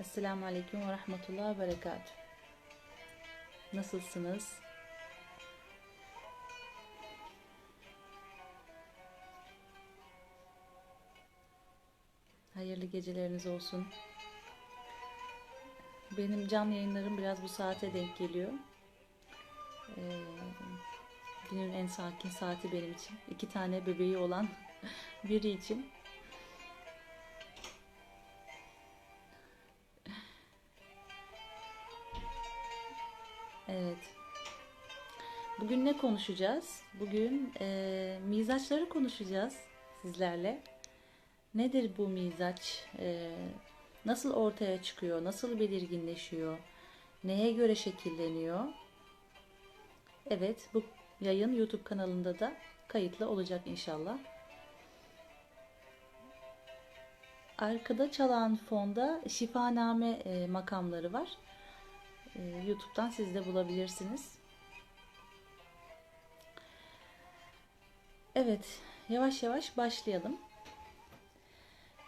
Esselamu Aleyküm ve Rahmetullah ve. Nasılsınız? Hayırlı geceleriniz olsun. Benim canlı yayınlarım biraz bu saate denk geliyor. Ee, günün en sakin saati benim için. İki tane bebeği olan biri için. Bugün ne konuşacağız? Bugün e, mizaçları konuşacağız sizlerle. Nedir bu mizaç? E, nasıl ortaya çıkıyor? Nasıl belirginleşiyor? Neye göre şekilleniyor? Evet, bu yayın YouTube kanalında da kayıtlı olacak inşallah. Arkada çalan fonda şifaname e, makamları var. E, YouTube'dan siz de bulabilirsiniz. Evet, yavaş yavaş başlayalım.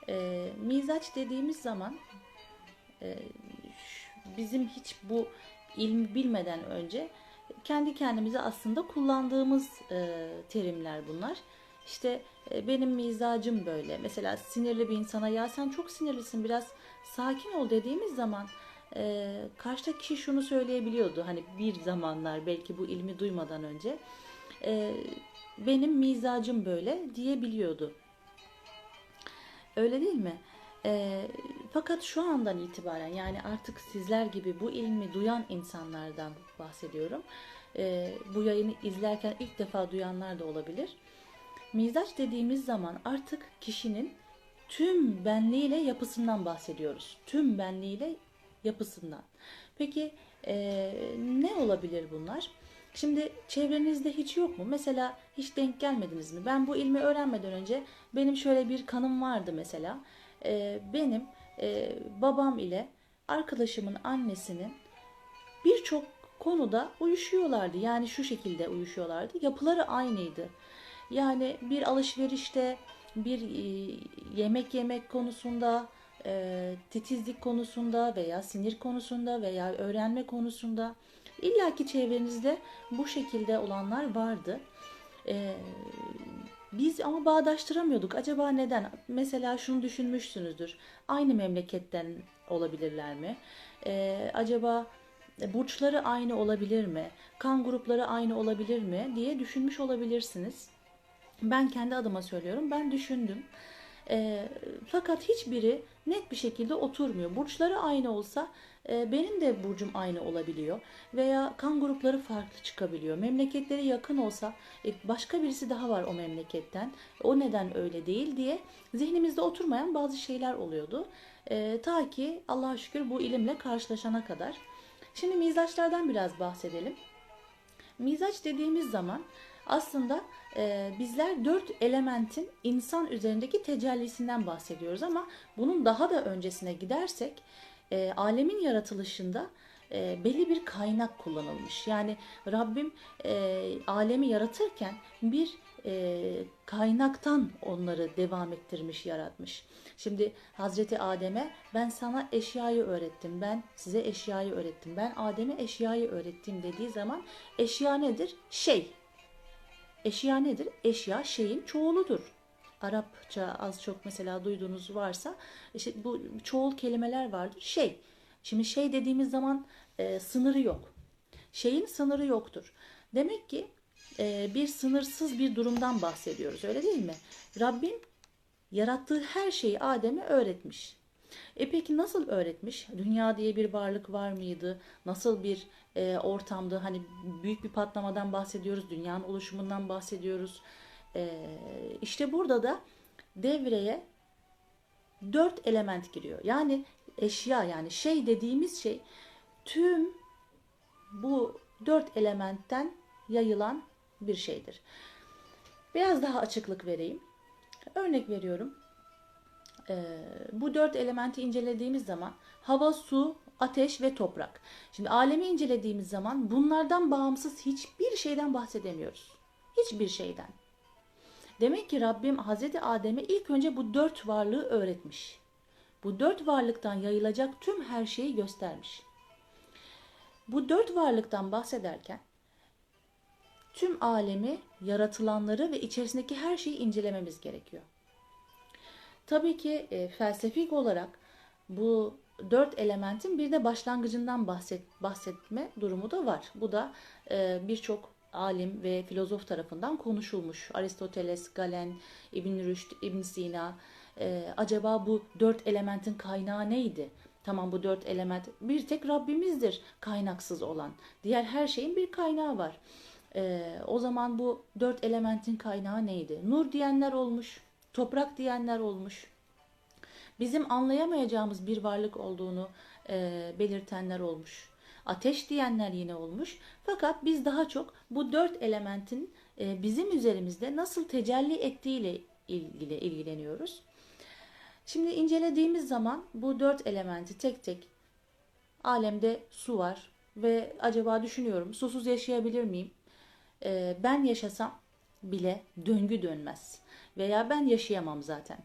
E, mizaç dediğimiz zaman e, bizim hiç bu ilmi bilmeden önce kendi kendimize aslında kullandığımız e, terimler bunlar. İşte e, benim mizacım böyle. Mesela sinirli bir insana ya sen çok sinirlisin biraz sakin ol dediğimiz zaman e, karşıdaki kişi şunu söyleyebiliyordu. Hani bir zamanlar belki bu ilmi duymadan önce e, benim mizacım böyle diyebiliyordu. Öyle değil mi? E, fakat şu andan itibaren yani artık sizler gibi bu ilmi duyan insanlardan bahsediyorum. E, bu yayını izlerken ilk defa duyanlar da olabilir. Mizaç dediğimiz zaman artık kişinin tüm benliğiyle yapısından bahsediyoruz. Tüm benliğiyle yapısından. Peki e, ne olabilir bunlar? Şimdi çevrenizde hiç yok mu? Mesela hiç denk gelmediniz mi? Ben bu ilmi öğrenmeden önce benim şöyle bir kanım vardı mesela. E, benim e, babam ile arkadaşımın annesinin birçok konuda uyuşuyorlardı. Yani şu şekilde uyuşuyorlardı. Yapıları aynıydı. Yani bir alışverişte, bir e, yemek yemek konusunda, e, titizlik konusunda veya sinir konusunda veya öğrenme konusunda illaki çevrenizde bu şekilde olanlar vardı. E, biz ama bağdaştıramıyorduk. Acaba neden? Mesela şunu düşünmüşsünüzdür. Aynı memleketten olabilirler mi? E, acaba burçları aynı olabilir mi? Kan grupları aynı olabilir mi diye düşünmüş olabilirsiniz. Ben kendi adıma söylüyorum. Ben düşündüm. E, fakat hiçbiri net bir şekilde oturmuyor. Burçları aynı olsa e, benim de burcum aynı olabiliyor. Veya kan grupları farklı çıkabiliyor. Memleketleri yakın olsa e, başka birisi daha var o memleketten. O neden öyle değil diye zihnimizde oturmayan bazı şeyler oluyordu. E, ta ki Allah'a şükür bu ilimle karşılaşana kadar. Şimdi mizaçlardan biraz bahsedelim. Mizaç dediğimiz zaman aslında e, bizler dört elementin insan üzerindeki tecellisinden bahsediyoruz ama bunun daha da öncesine gidersek e, alemin yaratılışında e, belli bir kaynak kullanılmış. Yani Rabbim e, alemi yaratırken bir kaynaktan onları devam ettirmiş, yaratmış. Şimdi Hazreti Adem'e ben sana eşyayı öğrettim, ben size eşyayı öğrettim, ben Adem'e eşyayı öğrettim dediği zaman eşya nedir? Şey. Eşya nedir? Eşya şeyin çoğuludur. Arapça az çok mesela duyduğunuz varsa işte bu çoğul kelimeler vardır. Şey. Şimdi şey dediğimiz zaman e, sınırı yok. Şeyin sınırı yoktur. Demek ki e, bir sınırsız bir durumdan bahsediyoruz öyle değil mi? Rabbim yarattığı her şeyi Adem'e öğretmiş. E peki nasıl öğretmiş? Dünya diye bir varlık var mıydı? Nasıl bir e, ortamdı? Hani büyük bir patlamadan bahsediyoruz, dünyanın oluşumundan bahsediyoruz. E, işte burada da devreye dört element giriyor. Yani eşya yani şey dediğimiz şey tüm bu dört elementten yayılan bir şeydir. Biraz daha açıklık vereyim. Örnek veriyorum. Ee, bu dört elementi incelediğimiz zaman hava, su, ateş ve toprak. Şimdi alemi incelediğimiz zaman bunlardan bağımsız hiçbir şeyden bahsedemiyoruz. Hiçbir şeyden. Demek ki Rabbim Hazreti Adem'e ilk önce bu dört varlığı öğretmiş. bu dört varlıktan yayılacak tüm her şeyi göstermiş. Bu dört varlıktan bahsederken tüm alemi, yaratılanları ve içerisindeki her şeyi incelememiz gerekiyor. Tabii ki e, felsefik olarak bu dört elementin bir de başlangıcından bahset, bahsetme durumu da var. Bu da e, birçok alim ve filozof tarafından konuşulmuş. Aristoteles, Galen, İbn Rüşd, İbn Sina. E, acaba bu dört elementin kaynağı neydi? Tamam bu dört element bir tek Rabbimizdir kaynaksız olan. Diğer her şeyin bir kaynağı var. E, o zaman bu dört elementin kaynağı neydi? Nur diyenler olmuş, toprak diyenler olmuş. Bizim anlayamayacağımız bir varlık olduğunu e, belirtenler olmuş. Ateş diyenler yine olmuş. Fakat biz daha çok bu dört elementin e, bizim üzerimizde nasıl tecelli ettiğiyle ilgili ilgileniyoruz. Şimdi incelediğimiz zaman bu dört elementi tek tek alemde su var ve acaba düşünüyorum susuz yaşayabilir miyim? E, ben yaşasam bile döngü dönmez veya ben yaşayamam zaten.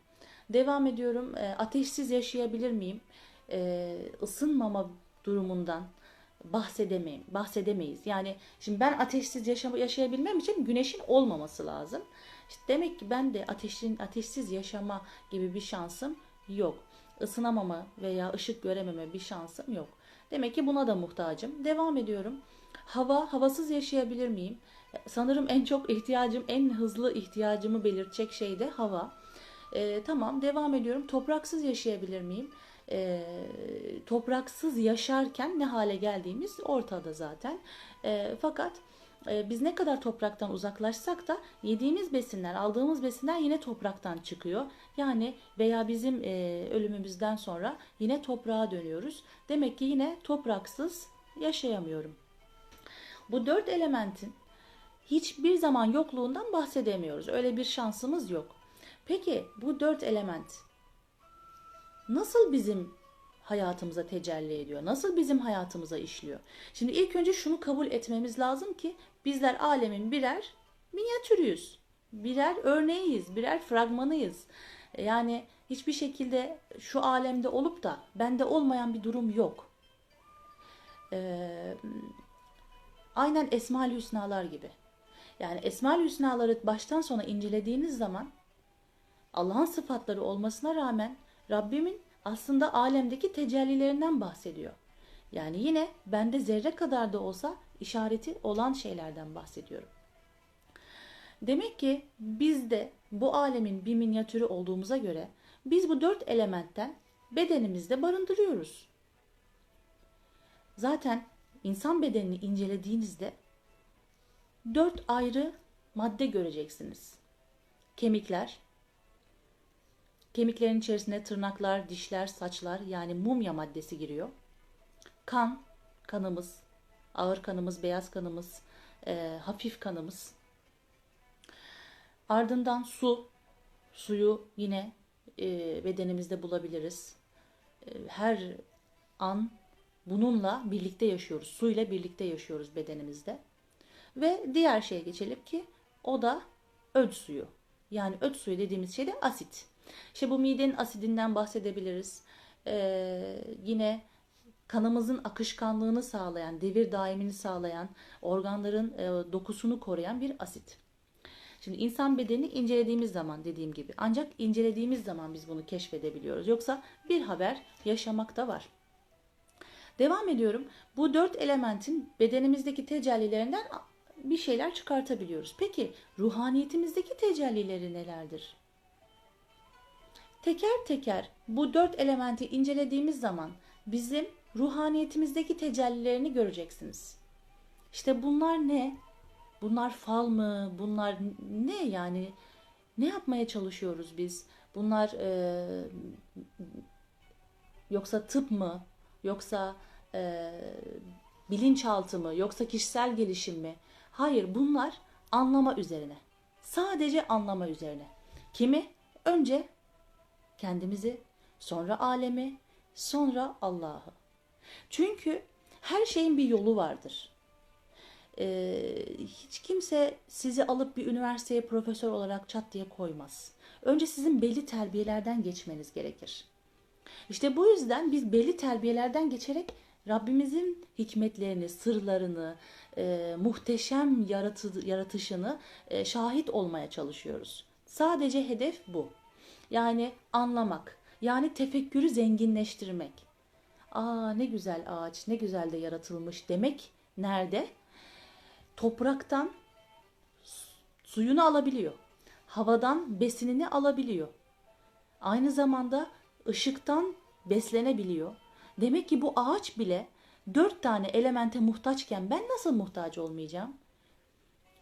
Devam ediyorum. E, ateşsiz yaşayabilir miyim? E, ısınmama durumundan bahsedemeyiz. bahsedemeyiz. Yani şimdi ben ateşsiz yaşam yaşayabilmem için güneşin olmaması lazım. İşte demek ki ben de ateşin ateşsiz yaşama gibi bir şansım yok. Isınamama veya ışık görememe bir şansım yok. Demek ki buna da muhtacım. Devam ediyorum. Hava, havasız yaşayabilir miyim? Sanırım en çok ihtiyacım, en hızlı ihtiyacımı belirtecek şey de hava. Ee, tamam devam ediyorum. Topraksız yaşayabilir miyim? e, topraksız yaşarken ne hale geldiğimiz ortada zaten. E, fakat e, biz ne kadar topraktan uzaklaşsak da yediğimiz besinler, aldığımız besinler yine topraktan çıkıyor. Yani veya bizim e, ölümümüzden sonra yine toprağa dönüyoruz. Demek ki yine topraksız yaşayamıyorum. Bu dört elementin hiçbir zaman yokluğundan bahsedemiyoruz. Öyle bir şansımız yok. Peki bu dört element nasıl bizim hayatımıza tecelli ediyor? Nasıl bizim hayatımıza işliyor? Şimdi ilk önce şunu kabul etmemiz lazım ki bizler alemin birer minyatürüyüz. Birer örneğiyiz, birer fragmanıyız. Yani hiçbir şekilde şu alemde olup da bende olmayan bir durum yok. Ee, aynen Esma-ül Hüsnalar gibi. Yani Esma-ül Hüsnaları baştan sona incelediğiniz zaman Allah'ın sıfatları olmasına rağmen Rabbimin aslında alemdeki tecellilerinden bahsediyor. Yani yine bende zerre kadar da olsa işareti olan şeylerden bahsediyorum. Demek ki biz de bu alemin bir minyatürü olduğumuza göre biz bu dört elementten bedenimizde barındırıyoruz. Zaten insan bedenini incelediğinizde dört ayrı madde göreceksiniz. Kemikler, Kemiklerin içerisine tırnaklar, dişler, saçlar yani mumya maddesi giriyor. Kan, kanımız, ağır kanımız, beyaz kanımız, e, hafif kanımız. Ardından su, suyu yine e, bedenimizde bulabiliriz. E, her an bununla birlikte yaşıyoruz. Su ile birlikte yaşıyoruz bedenimizde. Ve diğer şeye geçelim ki o da öd suyu. Yani öd suyu dediğimiz şey de asit. İşte bu midenin asidinden bahsedebiliriz. Ee, yine kanımızın akışkanlığını sağlayan, devir daimini sağlayan, organların e, dokusunu koruyan bir asit. Şimdi insan bedeni incelediğimiz zaman dediğim gibi ancak incelediğimiz zaman biz bunu keşfedebiliyoruz. Yoksa bir haber yaşamak da var. Devam ediyorum. Bu dört elementin bedenimizdeki tecellilerinden bir şeyler çıkartabiliyoruz. Peki ruhaniyetimizdeki tecellileri nelerdir? Teker teker bu dört elementi incelediğimiz zaman bizim ruhaniyetimizdeki tecellilerini göreceksiniz. İşte bunlar ne? Bunlar fal mı? Bunlar ne yani? Ne yapmaya çalışıyoruz biz? Bunlar e, yoksa tıp mı? Yoksa e, bilinçaltı mı? Yoksa kişisel gelişim mi? Hayır bunlar anlama üzerine. Sadece anlama üzerine. Kimi? Önce kendimizi, sonra alemi, sonra Allah'ı. Çünkü her şeyin bir yolu vardır. Ee, hiç kimse sizi alıp bir üniversiteye profesör olarak çat diye koymaz. Önce sizin belli terbiyelerden geçmeniz gerekir. İşte bu yüzden biz belli terbiyelerden geçerek Rabbimizin hikmetlerini, sırlarını, e, muhteşem yaratı, yaratışını e, şahit olmaya çalışıyoruz. Sadece hedef bu. Yani anlamak, yani tefekkürü zenginleştirmek. Aa ne güzel ağaç, ne güzel de yaratılmış demek nerede? Topraktan suyunu alabiliyor. Havadan besinini alabiliyor. Aynı zamanda ışıktan beslenebiliyor. Demek ki bu ağaç bile dört tane elemente muhtaçken ben nasıl muhtaç olmayacağım?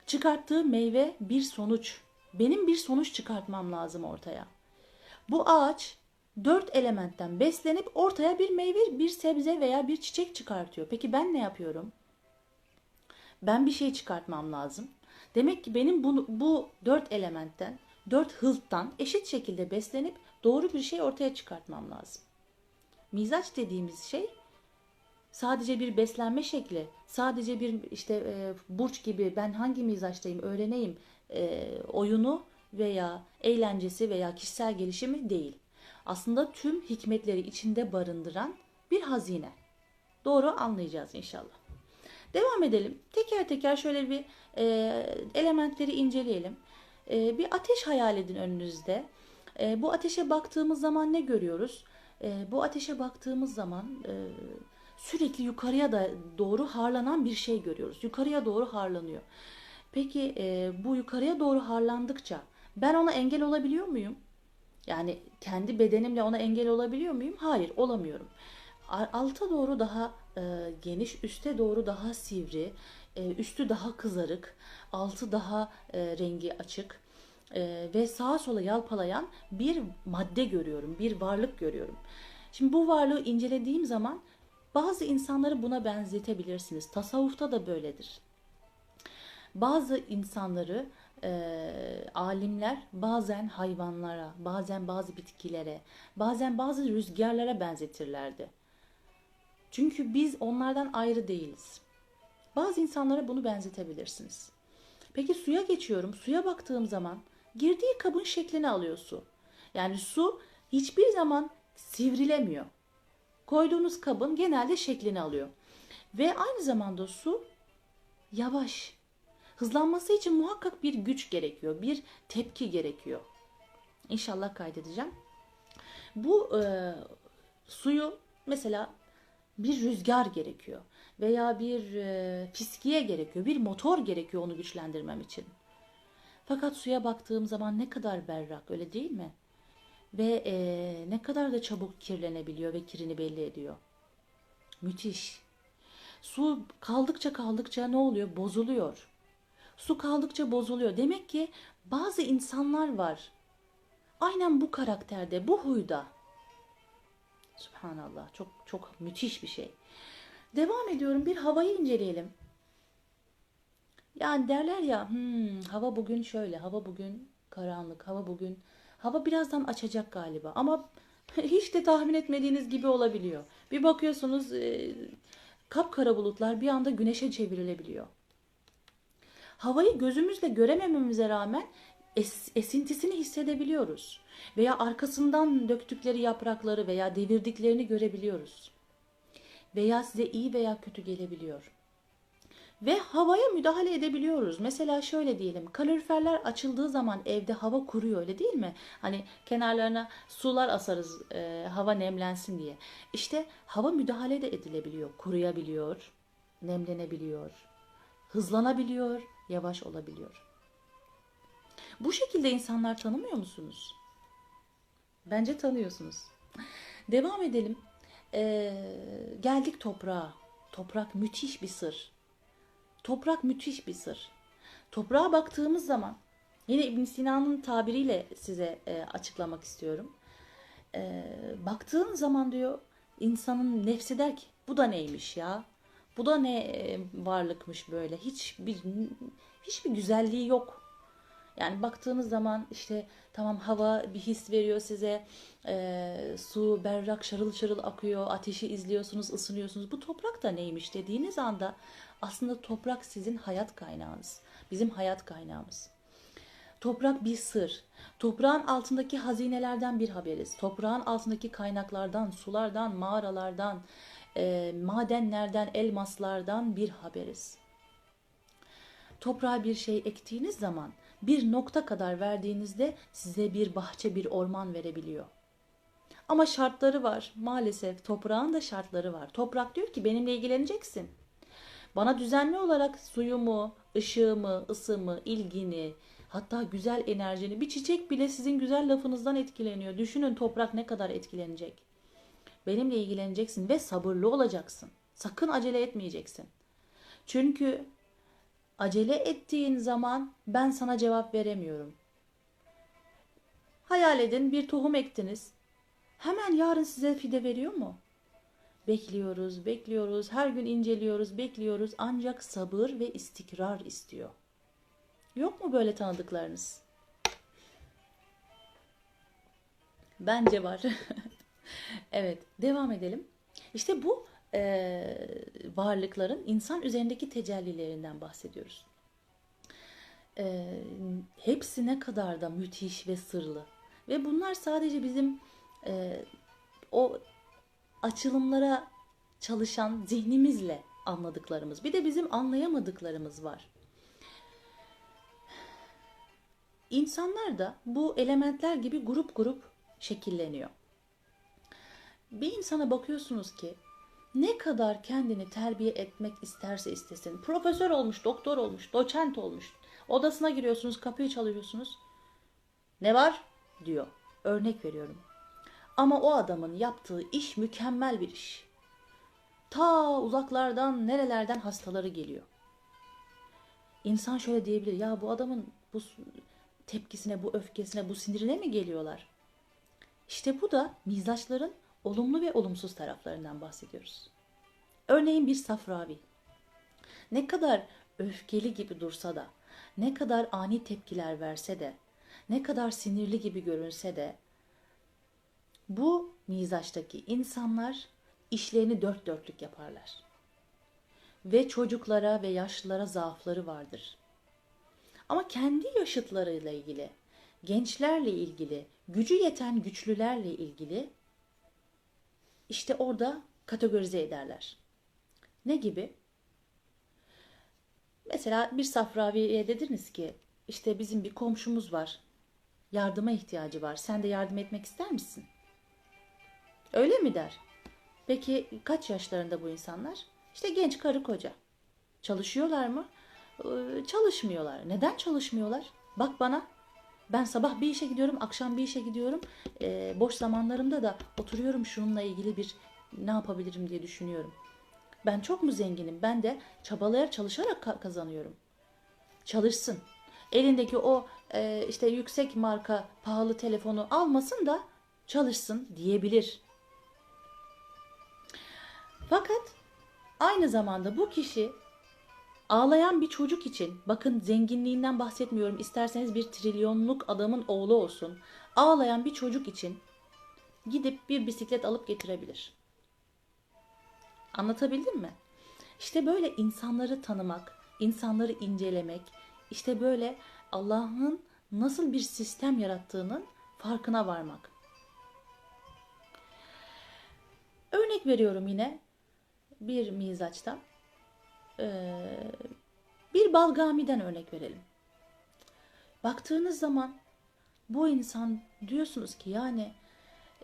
Çıkarttığı meyve bir sonuç. Benim bir sonuç çıkartmam lazım ortaya. Bu ağaç dört elementten beslenip ortaya bir meyve, bir sebze veya bir çiçek çıkartıyor. Peki ben ne yapıyorum? Ben bir şey çıkartmam lazım. Demek ki benim bu, bu dört elementten, dört hılttan eşit şekilde beslenip doğru bir şey ortaya çıkartmam lazım. Mizaç dediğimiz şey sadece bir beslenme şekli, sadece bir işte e, burç gibi ben hangi mizaçtayım öğreneyim e, oyunu veya eğlencesi veya kişisel gelişimi değil. Aslında tüm hikmetleri içinde barındıran bir hazine. Doğru anlayacağız inşallah. Devam edelim. Teker teker şöyle bir e, elementleri inceleyelim. E, bir ateş hayal edin önünüzde. E, bu ateşe baktığımız zaman ne görüyoruz? E, bu ateşe baktığımız zaman e, sürekli yukarıya da doğru harlanan bir şey görüyoruz. Yukarıya doğru harlanıyor. Peki e, bu yukarıya doğru harlandıkça ben ona engel olabiliyor muyum? Yani kendi bedenimle ona engel olabiliyor muyum? Hayır, olamıyorum. Alta doğru daha e, geniş, üste doğru daha sivri, e, üstü daha kızarık, altı daha e, rengi açık e, ve sağa sola yalpalayan bir madde görüyorum, bir varlık görüyorum. Şimdi bu varlığı incelediğim zaman bazı insanları buna benzetebilirsiniz. Tasavvufta da böyledir. Bazı insanları e, alimler bazen hayvanlara, bazen bazı bitkilere, bazen bazı rüzgarlara benzetirlerdi. Çünkü biz onlardan ayrı değiliz. Bazı insanlara bunu benzetebilirsiniz. Peki suya geçiyorum. Suya baktığım zaman girdiği kabın şeklini alıyor su. Yani su hiçbir zaman sivrilemiyor. Koyduğunuz kabın genelde şeklini alıyor. Ve aynı zamanda su yavaş. Hızlanması için muhakkak bir güç gerekiyor, bir tepki gerekiyor. İnşallah kaydedeceğim. Bu e, suyu mesela bir rüzgar gerekiyor veya bir e, fiskiye gerekiyor, bir motor gerekiyor onu güçlendirmem için. Fakat suya baktığım zaman ne kadar berrak öyle değil mi? Ve e, ne kadar da çabuk kirlenebiliyor ve kirini belli ediyor. Müthiş. Su kaldıkça kaldıkça ne oluyor? Bozuluyor. Su kaldıkça bozuluyor. Demek ki bazı insanlar var. Aynen bu karakterde, bu huyda. Subhanallah. Çok çok müthiş bir şey. Devam ediyorum. Bir havayı inceleyelim. Yani derler ya hmm, hava bugün şöyle, hava bugün karanlık, hava bugün hava birazdan açacak galiba ama hiç de tahmin etmediğiniz gibi olabiliyor. Bir bakıyorsunuz e, kapkara bulutlar bir anda güneşe çevrilebiliyor. Havayı gözümüzle göremememize rağmen es, esintisini hissedebiliyoruz. Veya arkasından döktükleri yaprakları veya devirdiklerini görebiliyoruz. Veya size iyi veya kötü gelebiliyor. Ve havaya müdahale edebiliyoruz. Mesela şöyle diyelim kaloriferler açıldığı zaman evde hava kuruyor öyle değil mi? Hani kenarlarına sular asarız e, hava nemlensin diye. İşte hava müdahale de edilebiliyor. Kuruyabiliyor, nemlenebiliyor, hızlanabiliyor, yavaş olabiliyor. Bu şekilde insanlar tanımıyor musunuz? Bence tanıyorsunuz. Devam edelim. Ee, geldik toprağa. Toprak müthiş bir sır. Toprak müthiş bir sır. Toprağa baktığımız zaman yine İbn Sina'nın tabiriyle size e, açıklamak istiyorum. E, baktığın zaman diyor insanın nefsi der ki bu da neymiş ya? Bu da ne e, varlıkmış böyle? Hiç bir hiçbir güzelliği yok. Yani baktığınız zaman işte tamam hava bir his veriyor size, e, su berrak şarıl şarıl akıyor, ateşi izliyorsunuz, ısınıyorsunuz. Bu toprak da neymiş dediğiniz anda aslında toprak sizin hayat kaynağınız, bizim hayat kaynağımız. Toprak bir sır. Toprağın altındaki hazinelerden bir haberiz. Toprağın altındaki kaynaklardan, sulardan, mağaralardan, e, madenlerden, elmaslardan bir haberiz. Toprağa bir şey ektiğiniz zaman bir nokta kadar verdiğinizde size bir bahçe, bir orman verebiliyor. Ama şartları var. Maalesef toprağın da şartları var. Toprak diyor ki benimle ilgileneceksin. Bana düzenli olarak suyumu, ışığımı, ısımı, ilgini, hatta güzel enerjini, bir çiçek bile sizin güzel lafınızdan etkileniyor. Düşünün toprak ne kadar etkilenecek. Benimle ilgileneceksin ve sabırlı olacaksın. Sakın acele etmeyeceksin. Çünkü acele ettiğin zaman ben sana cevap veremiyorum. Hayal edin bir tohum ektiniz. Hemen yarın size fide veriyor mu? Bekliyoruz, bekliyoruz, her gün inceliyoruz, bekliyoruz ancak sabır ve istikrar istiyor. Yok mu böyle tanıdıklarınız? Bence var. evet, devam edelim. İşte bu e, varlıkların insan üzerindeki tecellilerinden bahsediyoruz. E, hepsi ne kadar da müthiş ve sırlı. Ve bunlar sadece bizim e, o açılımlara çalışan zihnimizle anladıklarımız. Bir de bizim anlayamadıklarımız var. İnsanlar da bu elementler gibi grup grup şekilleniyor. Bir insana bakıyorsunuz ki ne kadar kendini terbiye etmek isterse istesin. Profesör olmuş, doktor olmuş, doçent olmuş. Odasına giriyorsunuz, kapıyı çalıyorsunuz. Ne var? diyor. Örnek veriyorum. Ama o adamın yaptığı iş mükemmel bir iş. Ta uzaklardan, nerelerden hastaları geliyor. İnsan şöyle diyebilir. Ya bu adamın bu tepkisine, bu öfkesine, bu sinirine mi geliyorlar? İşte bu da mizaçların olumlu ve olumsuz taraflarından bahsediyoruz. Örneğin bir safravi. Ne kadar öfkeli gibi dursa da, ne kadar ani tepkiler verse de, ne kadar sinirli gibi görünse de bu mizaçtaki insanlar işlerini dört dörtlük yaparlar. Ve çocuklara ve yaşlılara zaafları vardır. Ama kendi yaşıtlarıyla ilgili, gençlerle ilgili, gücü yeten güçlülerle ilgili işte orada kategorize ederler. Ne gibi? Mesela bir safraviye dediniz ki işte bizim bir komşumuz var. Yardıma ihtiyacı var. Sen de yardım etmek ister misin? Öyle mi der? Peki kaç yaşlarında bu insanlar? İşte genç karı koca. Çalışıyorlar mı? Ee, çalışmıyorlar. Neden çalışmıyorlar? Bak bana. Ben sabah bir işe gidiyorum, akşam bir işe gidiyorum. Ee, boş zamanlarımda da oturuyorum şununla ilgili bir ne yapabilirim diye düşünüyorum. Ben çok mu zenginim? Ben de çabalayarak çalışarak kazanıyorum. Çalışsın. Elindeki o e, işte yüksek marka pahalı telefonu almasın da çalışsın diyebilir. Fakat aynı zamanda bu kişi ağlayan bir çocuk için bakın zenginliğinden bahsetmiyorum isterseniz bir trilyonluk adamın oğlu olsun ağlayan bir çocuk için gidip bir bisiklet alıp getirebilir. Anlatabildim mi? İşte böyle insanları tanımak, insanları incelemek, işte böyle Allah'ın nasıl bir sistem yarattığının farkına varmak. Örnek veriyorum yine bir mizaçtan. Ee, bir balgamiden örnek verelim. Baktığınız zaman bu insan diyorsunuz ki yani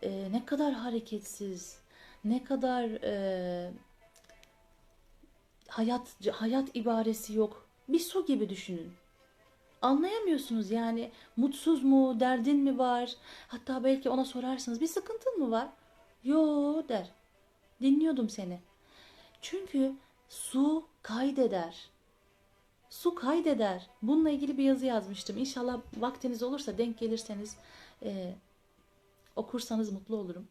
e, ne kadar hareketsiz, ne kadar e, hayat hayat ibaresi yok. Bir su gibi düşünün. Anlayamıyorsunuz yani mutsuz mu, derdin mi var? Hatta belki ona sorarsınız bir sıkıntın mı var? Yo der. Dinliyordum seni. Çünkü su kaydeder. Su kaydeder. Bununla ilgili bir yazı yazmıştım. İnşallah vaktiniz olursa denk gelirseniz e, okursanız mutlu olurum.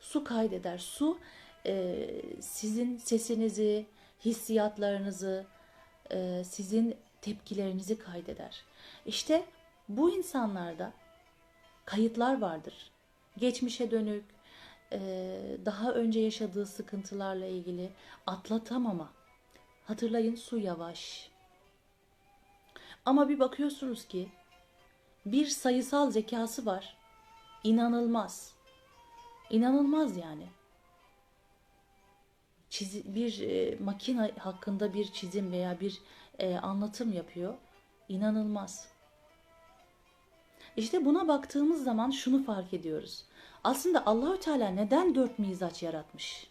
Su kaydeder. Su e, sizin sesinizi, hissiyatlarınızı, e, sizin tepkilerinizi kaydeder. İşte bu insanlarda kayıtlar vardır. Geçmişe dönük, daha önce yaşadığı sıkıntılarla ilgili atlatamama. Hatırlayın su yavaş. Ama bir bakıyorsunuz ki Bir sayısal zekası var. İnanılmaz. İnanılmaz yani. Çizi, bir e, makine hakkında bir çizim veya bir e, anlatım yapıyor. İnanılmaz. İşte buna baktığımız zaman şunu fark ediyoruz. Aslında Allahü Teala neden dört mizaç yaratmış?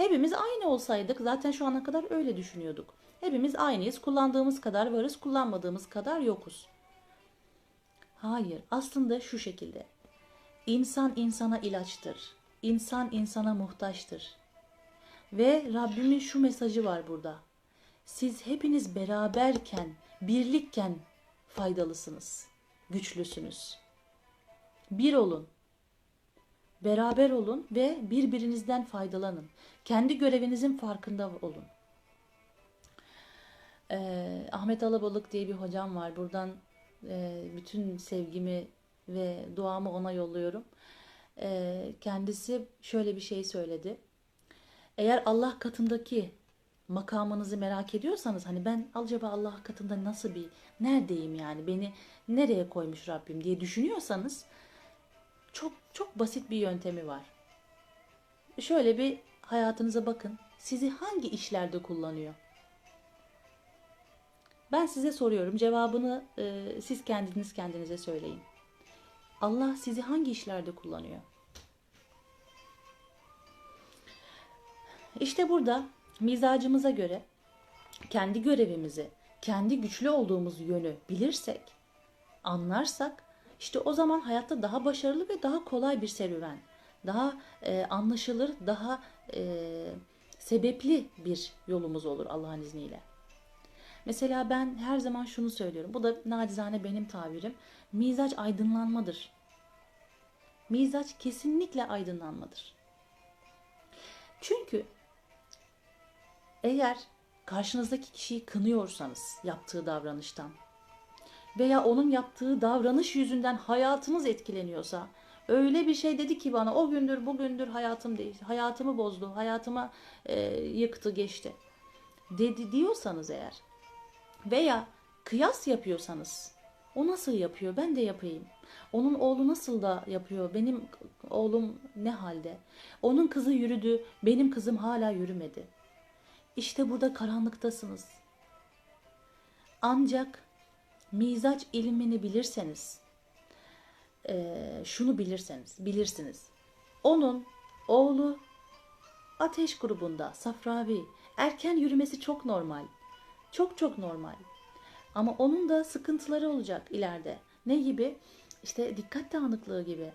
Hepimiz aynı olsaydık zaten şu ana kadar öyle düşünüyorduk. Hepimiz aynıyız. Kullandığımız kadar varız, kullanmadığımız kadar yokuz. Hayır, aslında şu şekilde. İnsan insana ilaçtır. İnsan insana muhtaçtır. Ve Rabbimin şu mesajı var burada. Siz hepiniz beraberken, birlikken faydalısınız. Güçlüsünüz. Bir olun. Beraber olun ve birbirinizden faydalanın. Kendi görevinizin farkında olun. Ee, Ahmet Alabalık diye bir hocam var. Buradan e, bütün sevgimi ve duamı ona yolluyorum. Ee, kendisi şöyle bir şey söyledi. Eğer Allah katındaki makamınızı merak ediyorsanız hani ben acaba Allah katında nasıl bir neredeyim yani beni nereye koymuş Rabbim diye düşünüyorsanız çok çok basit bir yöntemi var. Şöyle bir hayatınıza bakın. Sizi hangi işlerde kullanıyor? Ben size soruyorum. Cevabını e, siz kendiniz kendinize söyleyin. Allah sizi hangi işlerde kullanıyor? İşte burada mizacımıza göre kendi görevimizi, kendi güçlü olduğumuz yönü bilirsek, anlarsak işte o zaman hayatta daha başarılı ve daha kolay bir serüven, daha e, anlaşılır, daha e, sebepli bir yolumuz olur Allah'ın izniyle. Mesela ben her zaman şunu söylüyorum. Bu da nacizane benim tabirim. Mizaç aydınlanmadır. Mizaç kesinlikle aydınlanmadır. Çünkü eğer karşınızdaki kişiyi kınıyorsanız yaptığı davranıştan veya onun yaptığı davranış yüzünden hayatınız etkileniyorsa öyle bir şey dedi ki bana o gündür bugündür hayatım değil hayatımı bozdu hayatıma e, yıktı geçti. dedi diyorsanız eğer veya kıyas yapıyorsanız o nasıl yapıyor? Ben de yapayım. Onun oğlu nasıl da yapıyor? Benim oğlum ne halde? Onun kızı yürüdü benim kızım hala yürümedi. İşte burada karanlıktasınız. Ancak mizaç ilmini bilirseniz, e, şunu bilirseniz, bilirsiniz. Onun oğlu ateş grubunda, safravi, erken yürümesi çok normal. Çok çok normal. Ama onun da sıkıntıları olacak ileride. Ne gibi? İşte dikkat dağınıklığı gibi.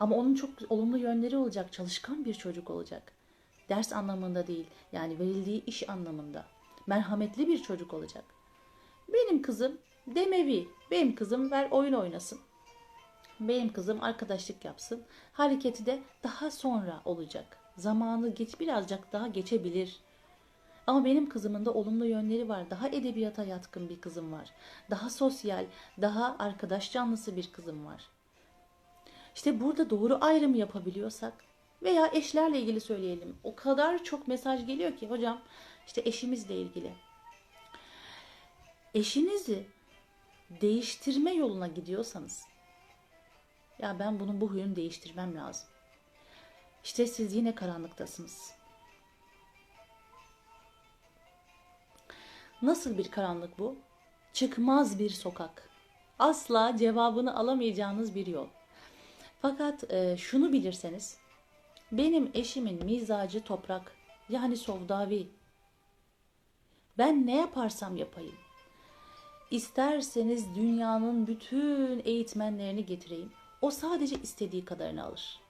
Ama onun çok olumlu yönleri olacak. Çalışkan bir çocuk olacak. Ders anlamında değil. Yani verildiği iş anlamında. Merhametli bir çocuk olacak. Benim kızım demevi. Benim kızım ver oyun oynasın. Benim kızım arkadaşlık yapsın. Hareketi de daha sonra olacak. Zamanı geç birazcık daha geçebilir. Ama benim kızımın da olumlu yönleri var. Daha edebiyata yatkın bir kızım var. Daha sosyal, daha arkadaş canlısı bir kızım var. İşte burada doğru ayrım yapabiliyorsak veya eşlerle ilgili söyleyelim. O kadar çok mesaj geliyor ki hocam işte eşimizle ilgili eşinizi değiştirme yoluna gidiyorsanız ya ben bunun bu huyunu değiştirmem lazım. İşte siz yine karanlıktasınız. Nasıl bir karanlık bu? Çıkmaz bir sokak. Asla cevabını alamayacağınız bir yol. Fakat e, şunu bilirseniz benim eşimin mizacı toprak yani sovdavi. Ben ne yaparsam yapayım İsterseniz dünyanın bütün eğitmenlerini getireyim. O sadece istediği kadarını alır.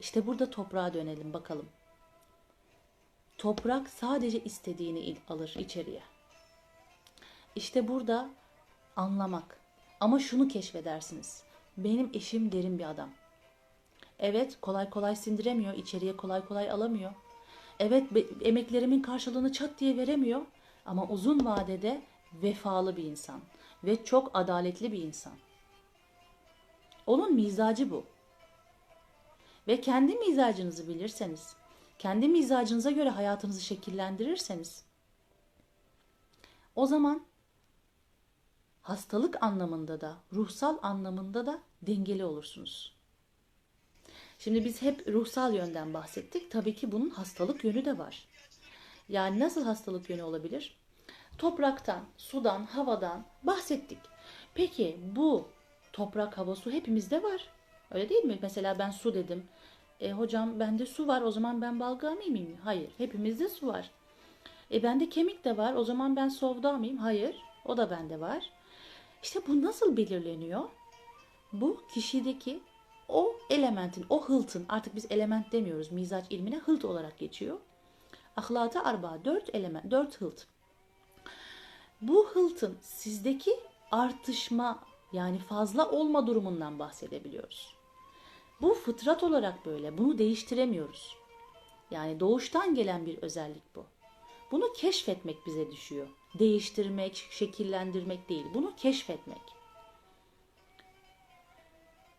İşte burada toprağa dönelim bakalım. Toprak sadece istediğini alır içeriye. İşte burada anlamak. Ama şunu keşfedersiniz. Benim eşim derin bir adam. Evet kolay kolay sindiremiyor, içeriye kolay kolay alamıyor. Evet emeklerimin karşılığını çat diye veremiyor. Ama uzun vadede vefalı bir insan ve çok adaletli bir insan. Onun mizacı bu. Ve kendi mizacınızı bilirseniz, kendi mizacınıza göre hayatınızı şekillendirirseniz o zaman hastalık anlamında da, ruhsal anlamında da dengeli olursunuz. Şimdi biz hep ruhsal yönden bahsettik. Tabii ki bunun hastalık yönü de var. Yani nasıl hastalık yönü olabilir? Topraktan, sudan, havadan bahsettik. Peki bu toprak, hava, su hepimizde var. Öyle değil mi? Mesela ben su dedim. E, hocam bende su var o zaman ben balgami miyim? Hayır. Hepimizde su var. E bende kemik de var o zaman ben sovda mıyım? Hayır. O da bende var. İşte bu nasıl belirleniyor? Bu kişideki o elementin, o hıltın, artık biz element demiyoruz, mizaç ilmine hılt olarak geçiyor. Ahlata arba, dört element, dört hılt. Bu hıltın sizdeki artışma yani fazla olma durumundan bahsedebiliyoruz. Bu fıtrat olarak böyle. Bunu değiştiremiyoruz. Yani doğuştan gelen bir özellik bu. Bunu keşfetmek bize düşüyor. Değiştirmek, şekillendirmek değil. Bunu keşfetmek.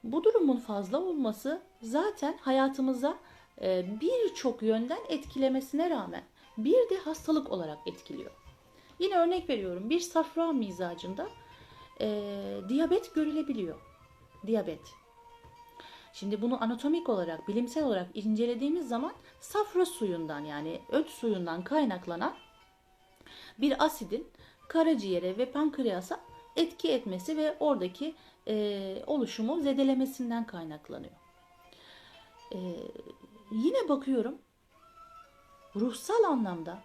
Bu durumun fazla olması zaten hayatımıza e, birçok yönden etkilemesine rağmen bir de hastalık olarak etkiliyor. Yine örnek veriyorum bir safra mizacında e, diyabet görülebiliyor. Diyabet. Şimdi bunu anatomik olarak, bilimsel olarak incelediğimiz zaman safra suyundan yani öt suyundan kaynaklanan bir asidin karaciğere ve pankreasa etki etmesi ve oradaki e, oluşumu zedelemesinden kaynaklanıyor. E, yine bakıyorum ruhsal anlamda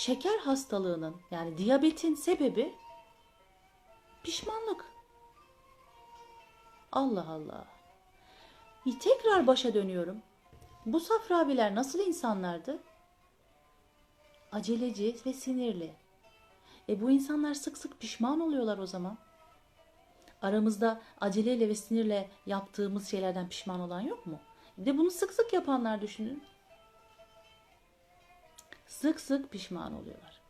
şeker hastalığının yani diyabetin sebebi pişmanlık. Allah Allah. Tekrar başa dönüyorum. Bu safraviler nasıl insanlardı? Aceleci ve sinirli. E bu insanlar sık sık pişman oluyorlar o zaman. Aramızda aceleyle ve sinirle yaptığımız şeylerden pişman olan yok mu? De bunu sık sık yapanlar düşünün. Sık sık pişman oluyorlar.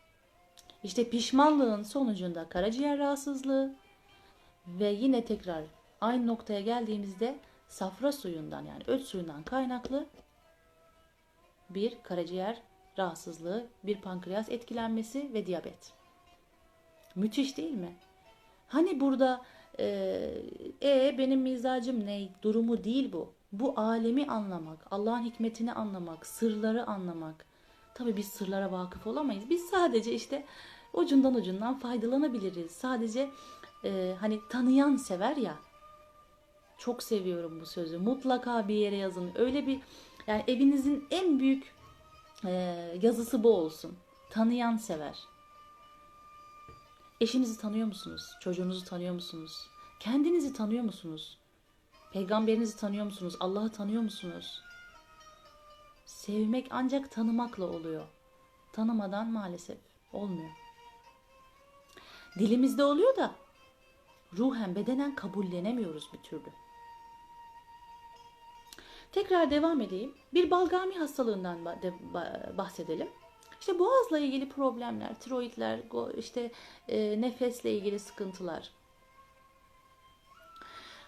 İşte pişmanlığın sonucunda karaciğer rahatsızlığı ve yine tekrar aynı noktaya geldiğimizde safra suyundan yani öt suyundan kaynaklı bir karaciğer rahatsızlığı, bir pankreas etkilenmesi ve diyabet. Müthiş değil mi? Hani burada e, e benim mizacım ne durumu değil bu. Bu alemi anlamak, Allah'ın hikmetini anlamak, sırları anlamak. Tabii biz sırlara vakıf olamayız. Biz sadece işte ucundan ucundan faydalanabiliriz. Sadece e, hani tanıyan sever ya. Çok seviyorum bu sözü. Mutlaka bir yere yazın. Öyle bir yani evinizin en büyük e, yazısı bu olsun. Tanıyan sever. Eşinizi tanıyor musunuz? Çocuğunuzu tanıyor musunuz? Kendinizi tanıyor musunuz? Peygamberinizi tanıyor musunuz? Allah'ı tanıyor musunuz? Sevmek ancak tanımakla oluyor. Tanımadan maalesef olmuyor. Dilimizde oluyor da ruhen bedenen kabullenemiyoruz bir türlü. Tekrar devam edeyim. Bir balgami hastalığından bahsedelim. İşte boğazla ilgili problemler, tiroidler, işte e, nefesle ilgili sıkıntılar.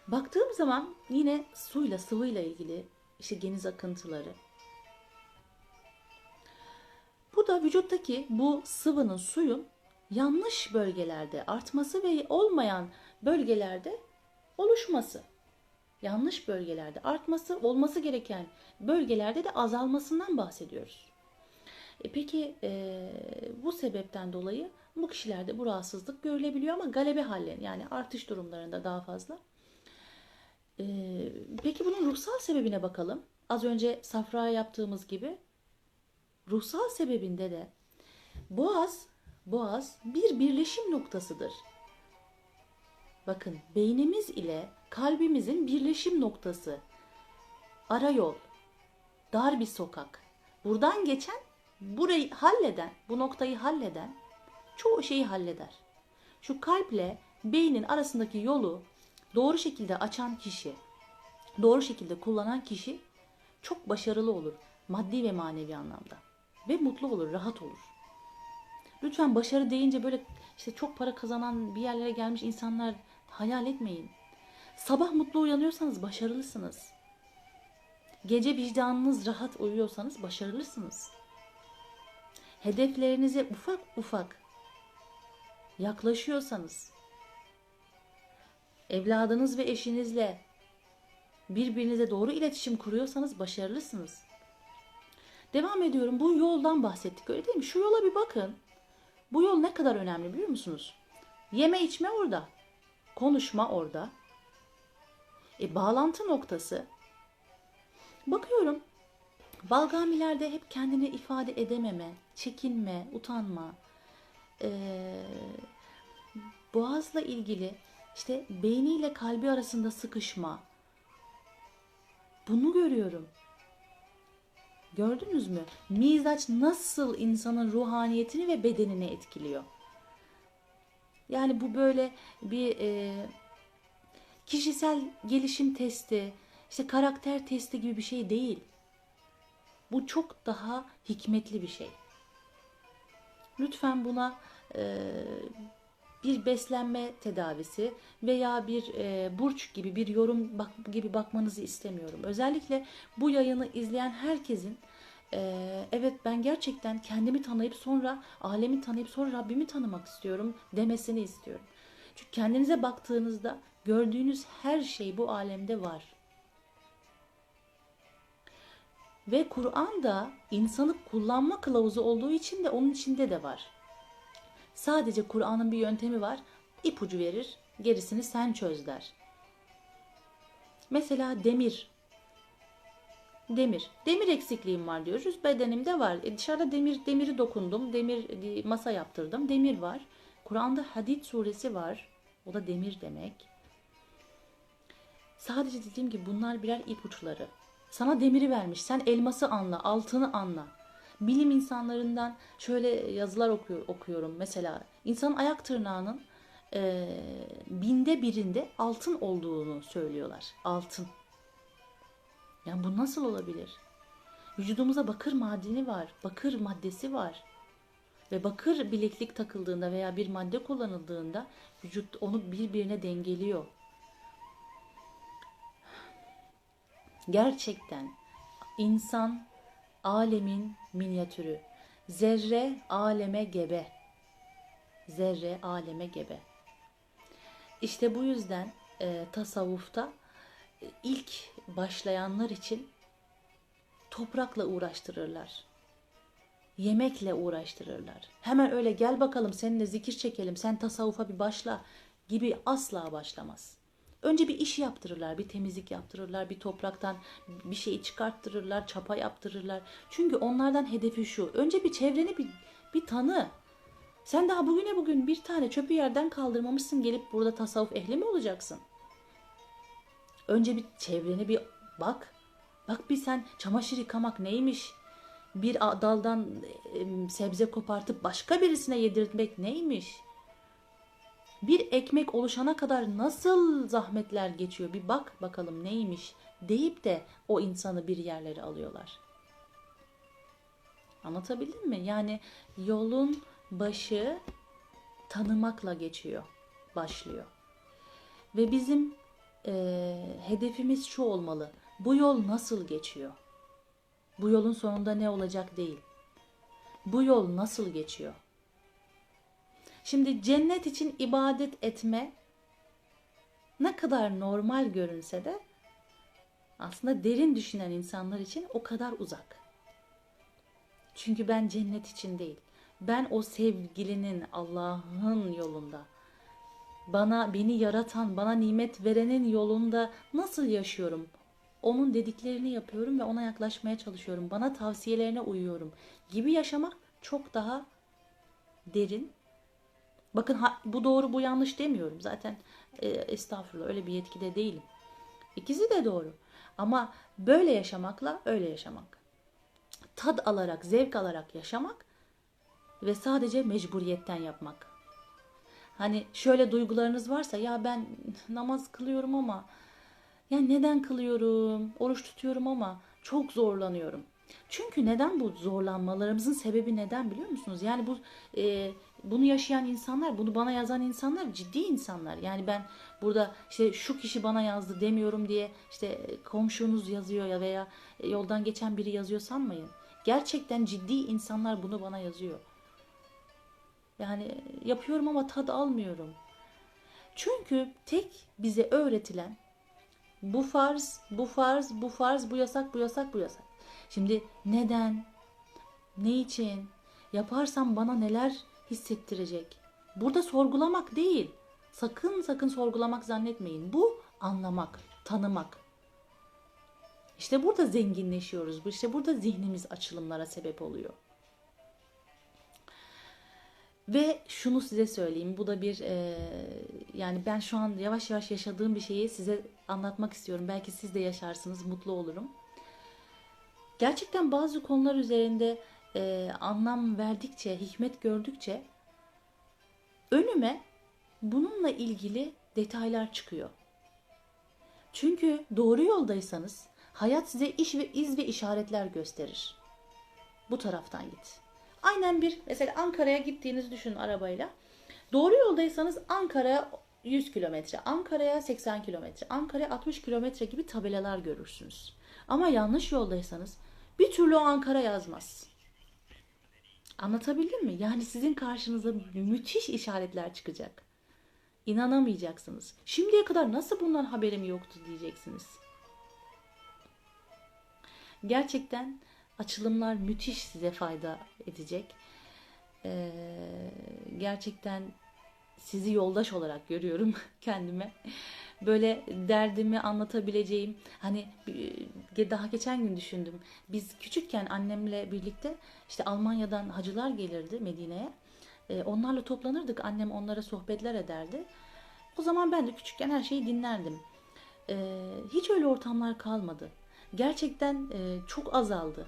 Baktığım zaman yine suyla, sıvıyla ilgili işte geniz akıntıları. Bu da vücuttaki bu sıvının, suyun yanlış bölgelerde artması ve olmayan bölgelerde oluşması. Yanlış bölgelerde artması, olması gereken bölgelerde de azalmasından bahsediyoruz. E peki e, bu sebepten dolayı bu kişilerde bu rahatsızlık görülebiliyor ama galebe halleri yani artış durumlarında daha fazla. E, peki bunun ruhsal sebebine bakalım. Az önce safraya yaptığımız gibi ruhsal sebebinde de boğaz boğaz bir birleşim noktasıdır. Bakın beynimiz ile kalbimizin birleşim noktası. Ara yol, dar bir sokak. Buradan geçen burayı halleden, bu noktayı halleden çoğu şeyi halleder. Şu kalple beynin arasındaki yolu doğru şekilde açan kişi, doğru şekilde kullanan kişi çok başarılı olur maddi ve manevi anlamda ve mutlu olur, rahat olur. Lütfen başarı deyince böyle işte çok para kazanan bir yerlere gelmiş insanlar hayal etmeyin. Sabah mutlu uyanıyorsanız başarılısınız. Gece vicdanınız rahat uyuyorsanız başarılısınız hedeflerinize ufak ufak yaklaşıyorsanız evladınız ve eşinizle birbirinize doğru iletişim kuruyorsanız başarılısınız. Devam ediyorum. Bu yoldan bahsettik öyle değil mi? Şu yola bir bakın. Bu yol ne kadar önemli biliyor musunuz? Yeme içme orada. Konuşma orada. E, bağlantı noktası. Bakıyorum. Balgamilerde hep kendini ifade edememe, çekinme, utanma, ee, boğazla ilgili işte beyniyle kalbi arasında sıkışma. Bunu görüyorum. Gördünüz mü? Mizaç nasıl insanın ruhaniyetini ve bedenini etkiliyor? Yani bu böyle bir e, kişisel gelişim testi, işte karakter testi gibi bir şey değil. Bu çok daha hikmetli bir şey. Lütfen buna e, bir beslenme tedavisi veya bir e, burç gibi bir yorum bak, gibi bakmanızı istemiyorum. Özellikle bu yayını izleyen herkesin e, evet ben gerçekten kendimi tanıyıp sonra alemi tanıyıp sonra Rabbimi tanımak istiyorum demesini istiyorum. Çünkü kendinize baktığınızda gördüğünüz her şey bu alemde var. Ve Kur'an'da insanı kullanma kılavuzu olduğu için de onun içinde de var. Sadece Kur'an'ın bir yöntemi var. İpucu verir, gerisini sen çöz der. Mesela demir. Demir. Demir eksikliğim var diyoruz. Bedenimde var. E dışarıda demir demiri dokundum. Demir masa yaptırdım. Demir var. Kur'an'da Hadid suresi var. O da demir demek. Sadece dediğim gibi bunlar birer ipuçları. Sana demiri vermiş. Sen elması anla, altını anla. Bilim insanlarından şöyle yazılar okuyor, okuyorum. Mesela insan ayak tırnağının e, binde birinde altın olduğunu söylüyorlar. Altın. Yani bu nasıl olabilir? Vücudumuza bakır madeni var. Bakır maddesi var. Ve bakır bileklik takıldığında veya bir madde kullanıldığında vücut onu birbirine dengeliyor. Gerçekten insan alemin minyatürü. Zerre aleme gebe. Zerre aleme gebe. İşte bu yüzden e, tasavvufta e, ilk başlayanlar için toprakla uğraştırırlar. Yemekle uğraştırırlar. Hemen öyle gel bakalım seninle zikir çekelim, sen tasavvufa bir başla gibi asla başlamaz. Önce bir iş yaptırırlar, bir temizlik yaptırırlar, bir topraktan bir şeyi çıkarttırırlar, çapa yaptırırlar. Çünkü onlardan hedefi şu. Önce bir çevreni bir, bir tanı. Sen daha bugüne bugün bir tane çöpü yerden kaldırmamışsın gelip burada tasavvuf ehli mi olacaksın? Önce bir çevreni bir bak. Bak bir sen çamaşır yıkamak neymiş? Bir daldan sebze kopartıp başka birisine yedirtmek neymiş? Bir ekmek oluşana kadar nasıl zahmetler geçiyor bir bak bakalım neymiş deyip de o insanı bir yerlere alıyorlar. Anlatabildim mi? Yani yolun başı tanımakla geçiyor, başlıyor. Ve bizim e, hedefimiz şu olmalı. Bu yol nasıl geçiyor? Bu yolun sonunda ne olacak değil. Bu yol nasıl geçiyor? Şimdi cennet için ibadet etme ne kadar normal görünse de aslında derin düşünen insanlar için o kadar uzak. Çünkü ben cennet için değil, ben o sevgilinin Allah'ın yolunda, bana beni yaratan, bana nimet verenin yolunda nasıl yaşıyorum? Onun dediklerini yapıyorum ve ona yaklaşmaya çalışıyorum. Bana tavsiyelerine uyuyorum gibi yaşamak çok daha derin Bakın ha, bu doğru bu yanlış demiyorum. Zaten e, estağfurullah öyle bir yetkide değilim. İkisi de doğru. Ama böyle yaşamakla öyle yaşamak. Tad alarak, zevk alarak yaşamak ve sadece mecburiyetten yapmak. Hani şöyle duygularınız varsa ya ben namaz kılıyorum ama ya neden kılıyorum? Oruç tutuyorum ama çok zorlanıyorum. Çünkü neden bu zorlanmalarımızın sebebi neden biliyor musunuz? Yani bu e, bunu yaşayan insanlar, bunu bana yazan insanlar ciddi insanlar. Yani ben burada işte şu kişi bana yazdı demiyorum diye işte komşunuz yazıyor ya veya yoldan geçen biri yazıyor sanmayın. Gerçekten ciddi insanlar bunu bana yazıyor. Yani yapıyorum ama tad almıyorum. Çünkü tek bize öğretilen bu farz, bu farz, bu farz, bu yasak, bu yasak, bu yasak. Şimdi neden? Ne için? Yaparsam bana neler hissettirecek? Burada sorgulamak değil. Sakın sakın sorgulamak zannetmeyin. Bu anlamak, tanımak. İşte burada zenginleşiyoruz. İşte burada zihnimiz açılımlara sebep oluyor. Ve şunu size söyleyeyim. Bu da bir e, yani ben şu an yavaş yavaş yaşadığım bir şeyi size anlatmak istiyorum. Belki siz de yaşarsınız, mutlu olurum. Gerçekten bazı konular üzerinde e, anlam verdikçe, hikmet gördükçe önüme bununla ilgili detaylar çıkıyor. Çünkü doğru yoldaysanız hayat size iş ve iz ve işaretler gösterir. Bu taraftan git. Aynen bir mesela Ankara'ya gittiğinizi düşünün arabayla. Doğru yoldaysanız Ankara'ya 100 kilometre, Ankara'ya 80 kilometre, Ankara'ya 60 kilometre gibi tabelalar görürsünüz. Ama yanlış yoldaysanız bir türlü o Ankara yazmaz. Anlatabildim mi? Yani sizin karşınıza müthiş işaretler çıkacak. İnanamayacaksınız. Şimdiye kadar nasıl bundan haberim yoktu diyeceksiniz. Gerçekten açılımlar müthiş size fayda edecek. Ee, gerçekten sizi yoldaş olarak görüyorum kendime. Böyle derdimi anlatabileceğim. Hani daha geçen gün düşündüm. Biz küçükken annemle birlikte işte Almanya'dan hacılar gelirdi Medine'ye. Ee, onlarla toplanırdık. Annem onlara sohbetler ederdi. O zaman ben de küçükken her şeyi dinlerdim. Ee, hiç öyle ortamlar kalmadı. Gerçekten e, çok azaldı.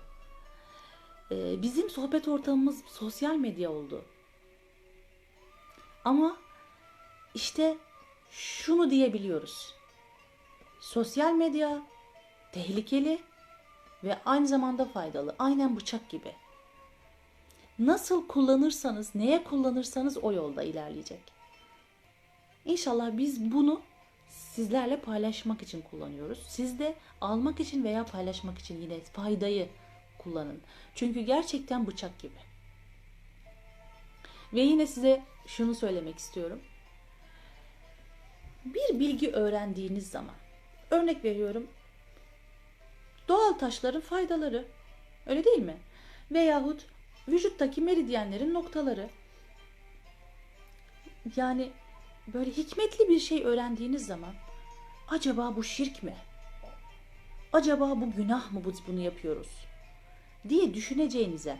Ee, bizim sohbet ortamımız sosyal medya oldu. Ama işte şunu diyebiliyoruz. Sosyal medya tehlikeli ve aynı zamanda faydalı. Aynen bıçak gibi. Nasıl kullanırsanız, neye kullanırsanız o yolda ilerleyecek. İnşallah biz bunu sizlerle paylaşmak için kullanıyoruz. Siz de almak için veya paylaşmak için yine faydayı kullanın. Çünkü gerçekten bıçak gibi. Ve yine size şunu söylemek istiyorum. Bir bilgi öğrendiğiniz zaman, örnek veriyorum, doğal taşların faydaları, öyle değil mi? Veyahut vücuttaki meridyenlerin noktaları. Yani böyle hikmetli bir şey öğrendiğiniz zaman, acaba bu şirk mi? Acaba bu günah mı biz bunu yapıyoruz? diye düşüneceğinize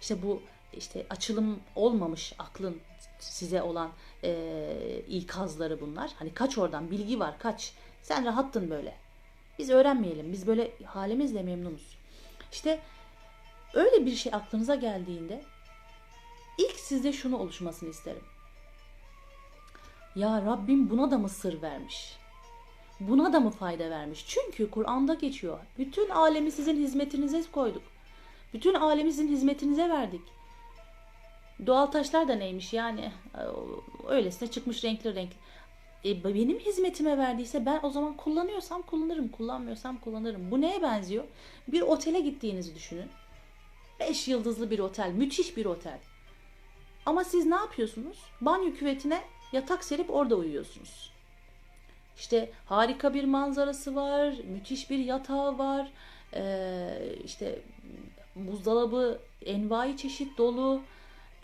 işte bu işte açılım olmamış aklın size olan e, ikazları bunlar. Hani kaç oradan bilgi var kaç. Sen rahattın böyle. Biz öğrenmeyelim. Biz böyle halimizle memnunuz. İşte öyle bir şey aklınıza geldiğinde ilk sizde şunu oluşmasını isterim. Ya Rabbim buna da mı sır vermiş? Buna da mı fayda vermiş? Çünkü Kur'an'da geçiyor. Bütün alemi sizin hizmetinize koyduk. Bütün alemimizin hizmetinize verdik. Doğal taşlar da neymiş yani öylesine çıkmış renkli renk. E, benim hizmetime verdiyse ben o zaman kullanıyorsam kullanırım, kullanmıyorsam kullanırım. Bu neye benziyor? Bir otele gittiğinizi düşünün. Beş yıldızlı bir otel, müthiş bir otel. Ama siz ne yapıyorsunuz? Banyo küvetine yatak serip orada uyuyorsunuz. İşte harika bir manzarası var, müthiş bir yatağı var, ee, işte buzdolabı envai çeşit dolu.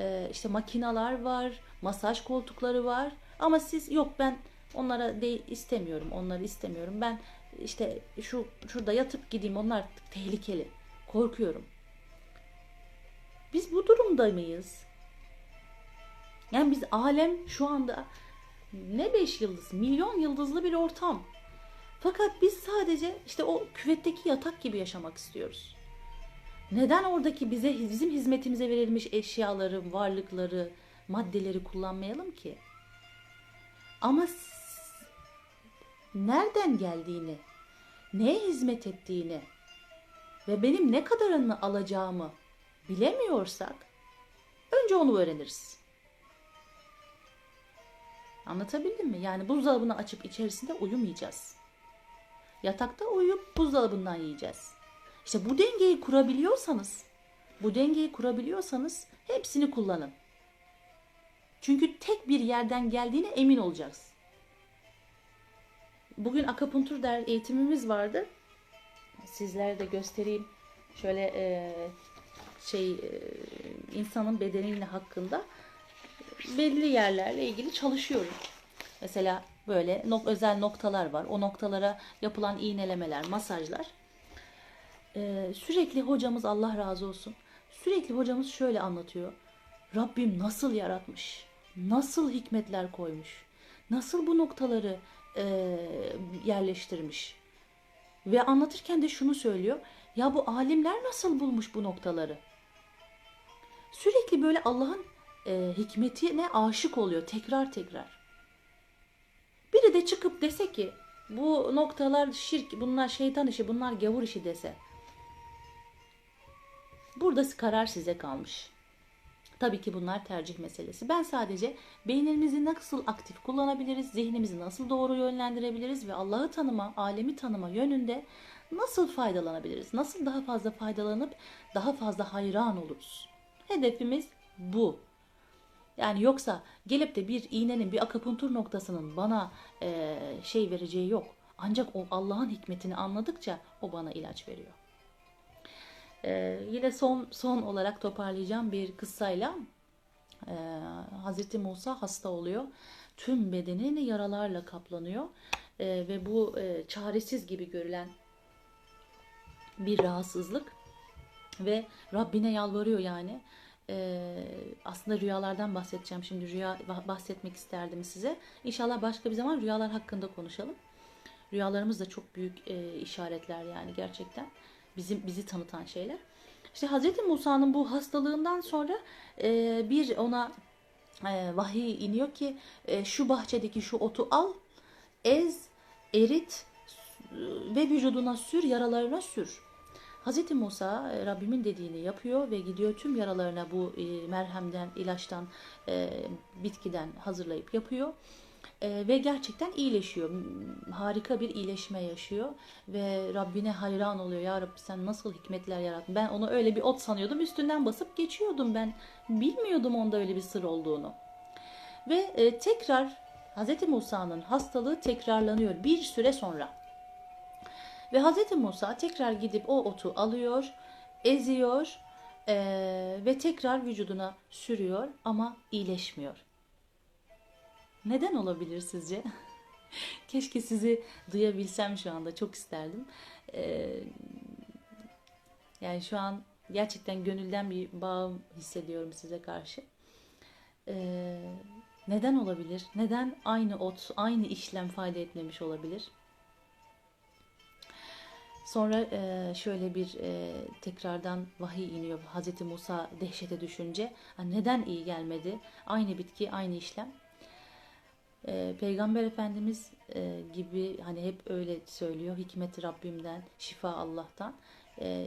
Ee, işte makinalar var, masaj koltukları var. Ama siz yok ben onlara de istemiyorum, onları istemiyorum. Ben işte şu şurada yatıp gideyim onlar tehlikeli. Korkuyorum. Biz bu durumda mıyız? Yani biz alem şu anda ne beş yıldız, milyon yıldızlı bir ortam. Fakat biz sadece işte o küvetteki yatak gibi yaşamak istiyoruz. Neden oradaki bize bizim hizmetimize verilmiş eşyaları, varlıkları, maddeleri kullanmayalım ki? Ama nereden geldiğini, neye hizmet ettiğini ve benim ne kadarını alacağımı bilemiyorsak önce onu öğreniriz. Anlatabildim mi? Yani buzdolabını açıp içerisinde uyumayacağız. Yatakta uyuyup buzdolabından yiyeceğiz. İşte bu dengeyi kurabiliyorsanız, bu dengeyi kurabiliyorsanız hepsini kullanın. Çünkü tek bir yerden geldiğine emin olacaksın. bugün akupunktur der eğitimimiz vardı. Sizlere de göstereyim. Şöyle e, şey e, insanın bedeniyle hakkında belli yerlerle ilgili çalışıyorum. Mesela böyle nok özel noktalar var. O noktalara yapılan iğnelemeler, masajlar. Ee, sürekli hocamız Allah razı olsun. Sürekli hocamız şöyle anlatıyor. Rabbim nasıl yaratmış? Nasıl hikmetler koymuş? Nasıl bu noktaları e, yerleştirmiş? Ve anlatırken de şunu söylüyor. Ya bu alimler nasıl bulmuş bu noktaları? Sürekli böyle Allah'ın e, hikmetine aşık oluyor tekrar tekrar. Biri de çıkıp dese ki bu noktalar şirk, bunlar şeytan işi, bunlar gavur işi dese. Burada karar size kalmış. Tabii ki bunlar tercih meselesi. Ben sadece beynimizi nasıl aktif kullanabiliriz, zihnimizi nasıl doğru yönlendirebiliriz ve Allah'ı tanıma, alemi tanıma yönünde nasıl faydalanabiliriz? Nasıl daha fazla faydalanıp daha fazla hayran oluruz? Hedefimiz bu. Yani yoksa gelip de bir iğnenin, bir akupunktur noktasının bana e, şey vereceği yok. Ancak o Allah'ın hikmetini anladıkça o bana ilaç veriyor. E, yine son son olarak toparlayacağım bir kıssayla e, Hazreti Musa hasta oluyor. Tüm bedenini yaralarla kaplanıyor e, ve bu e, çaresiz gibi görülen bir rahatsızlık ve Rabbine yalvarıyor yani. Ee, aslında rüyalardan bahsedeceğim. Şimdi rüya bahsetmek isterdim size. İnşallah başka bir zaman rüyalar hakkında konuşalım. Rüyalarımız da çok büyük e, işaretler yani gerçekten. Bizim bizi tanıtan şeyler. İşte Hazreti Musa'nın bu hastalığından sonra e, bir ona e, vahiy iniyor ki e, şu bahçedeki şu otu al, ez, erit ve vücuduna sür, yaralarına sür. Hz. Musa e, Rabbimin dediğini yapıyor ve gidiyor tüm yaralarına bu e, merhemden, ilaçtan, e, bitkiden hazırlayıp yapıyor. Ve gerçekten iyileşiyor. Harika bir iyileşme yaşıyor ve Rabbine hayran oluyor. Ya Rabbi sen nasıl hikmetler yarattın. Ben onu öyle bir ot sanıyordum. Üstünden basıp geçiyordum ben. Bilmiyordum onda öyle bir sır olduğunu. Ve tekrar Hz. Musa'nın hastalığı tekrarlanıyor bir süre sonra. Ve Hz. Musa tekrar gidip o otu alıyor, eziyor e, ve tekrar vücuduna sürüyor ama iyileşmiyor. Neden olabilir sizce? Keşke sizi duyabilsem şu anda çok isterdim. Ee, yani şu an gerçekten gönülden bir bağ hissediyorum size karşı. Ee, neden olabilir? Neden aynı ot, aynı işlem fayda etmemiş olabilir? Sonra e, şöyle bir e, tekrardan vahiy iniyor Hazreti Musa dehşete düşünce. neden iyi gelmedi? Aynı bitki, aynı işlem. E, Peygamber Efendimiz e, gibi hani hep öyle söylüyor. Hikmet Rabbimden, şifa Allah'tan. E,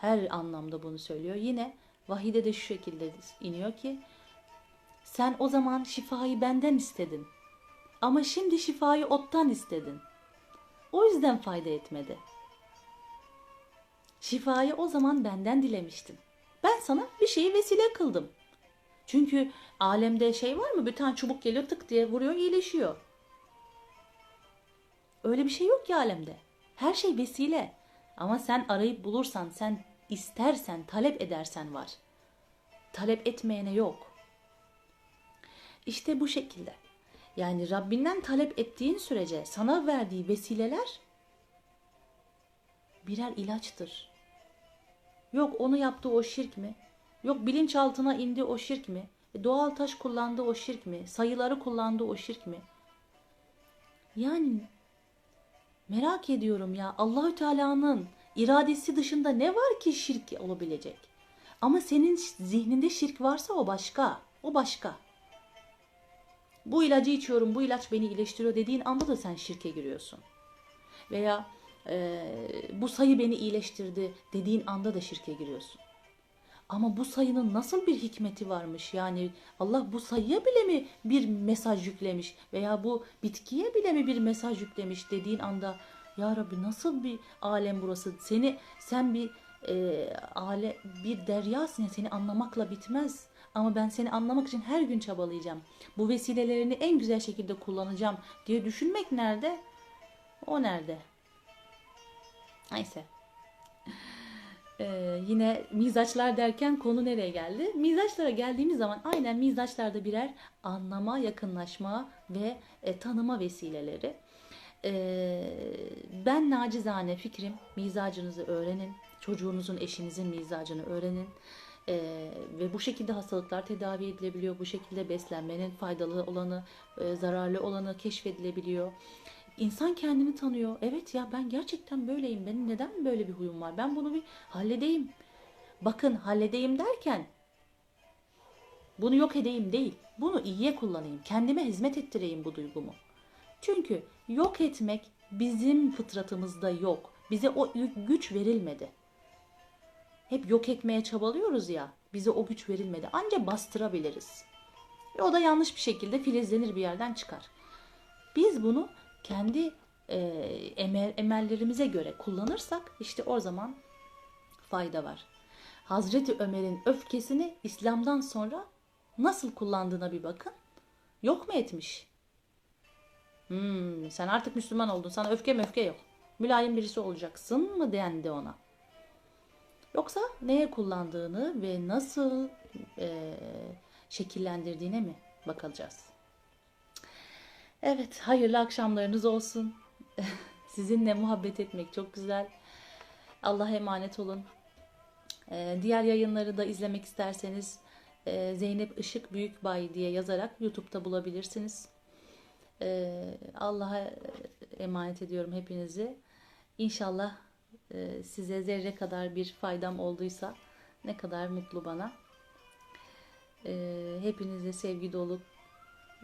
her anlamda bunu söylüyor. Yine vahide de şu şekilde iniyor ki sen o zaman şifayı benden istedin. Ama şimdi şifayı ottan istedin. O yüzden fayda etmedi. Şifayı o zaman benden dilemiştin. Ben sana bir şeyi vesile kıldım. Çünkü alemde şey var mı? Bir tane çubuk geliyor tık diye vuruyor iyileşiyor. Öyle bir şey yok ki alemde. Her şey vesile. Ama sen arayıp bulursan, sen istersen, talep edersen var. Talep etmeyene yok. İşte bu şekilde. Yani Rabbinden talep ettiğin sürece sana verdiği vesileler birer ilaçtır. Yok onu yaptığı o şirk mi? Yok bilinçaltına indi o şirk mi? E, doğal taş kullandığı o şirk mi? Sayıları kullandığı o şirk mi? Yani merak ediyorum ya Allahü Teala'nın iradesi dışında ne var ki şirk olabilecek? Ama senin zihninde şirk varsa o başka. O başka. Bu ilacı içiyorum, bu ilaç beni iyileştiriyor dediğin anda da sen şirke giriyorsun. Veya e, bu sayı beni iyileştirdi dediğin anda da şirke giriyorsun. Ama bu sayının nasıl bir hikmeti varmış? Yani Allah bu sayıya bile mi bir mesaj yüklemiş veya bu bitkiye bile mi bir mesaj yüklemiş dediğin anda ya Rabbi nasıl bir alem burası? Seni sen bir e, ale bir deryasın seni anlamakla bitmez. Ama ben seni anlamak için her gün çabalayacağım. Bu vesilelerini en güzel şekilde kullanacağım diye düşünmek nerede? O nerede? Neyse. Ee, yine mizaçlar derken konu nereye geldi? Mizaçlara geldiğimiz zaman aynen mizaçlarda birer anlama, yakınlaşma ve e, tanıma vesileleri. Ee, ben nacizane fikrim mizacınızı öğrenin. Çocuğunuzun, eşinizin mizacını öğrenin. Ee, ve bu şekilde hastalıklar tedavi edilebiliyor. Bu şekilde beslenmenin faydalı olanı, e, zararlı olanı keşfedilebiliyor. İnsan kendini tanıyor. Evet ya ben gerçekten böyleyim. Benim neden böyle bir huyum var? Ben bunu bir halledeyim. Bakın halledeyim derken bunu yok edeyim değil. Bunu iyiye kullanayım. Kendime hizmet ettireyim bu duygumu. Çünkü yok etmek bizim fıtratımızda yok. Bize o güç verilmedi. Hep yok etmeye çabalıyoruz ya. Bize o güç verilmedi. Anca bastırabiliriz. Ve o da yanlış bir şekilde filizlenir bir yerden çıkar. Biz bunu kendi e, emel, emellerimize göre kullanırsak işte o zaman fayda var. Hazreti Ömer'in öfkesini İslam'dan sonra nasıl kullandığına bir bakın. Yok mu etmiş? Hmm, sen artık Müslüman oldun. Sana öfke möfke yok. Mülayim birisi olacaksın mı dendi ona. Yoksa neye kullandığını ve nasıl e, şekillendirdiğine mi bakacağız? Evet, hayırlı akşamlarınız olsun. Sizinle muhabbet etmek çok güzel. Allah'a emanet olun. Ee, diğer yayınları da izlemek isterseniz e, Zeynep Işık Büyükbay diye yazarak YouTube'da bulabilirsiniz. Ee, Allah'a emanet ediyorum hepinizi. İnşallah e, size zerre kadar bir faydam olduysa ne kadar mutlu bana. Ee, hepinize sevgi dolu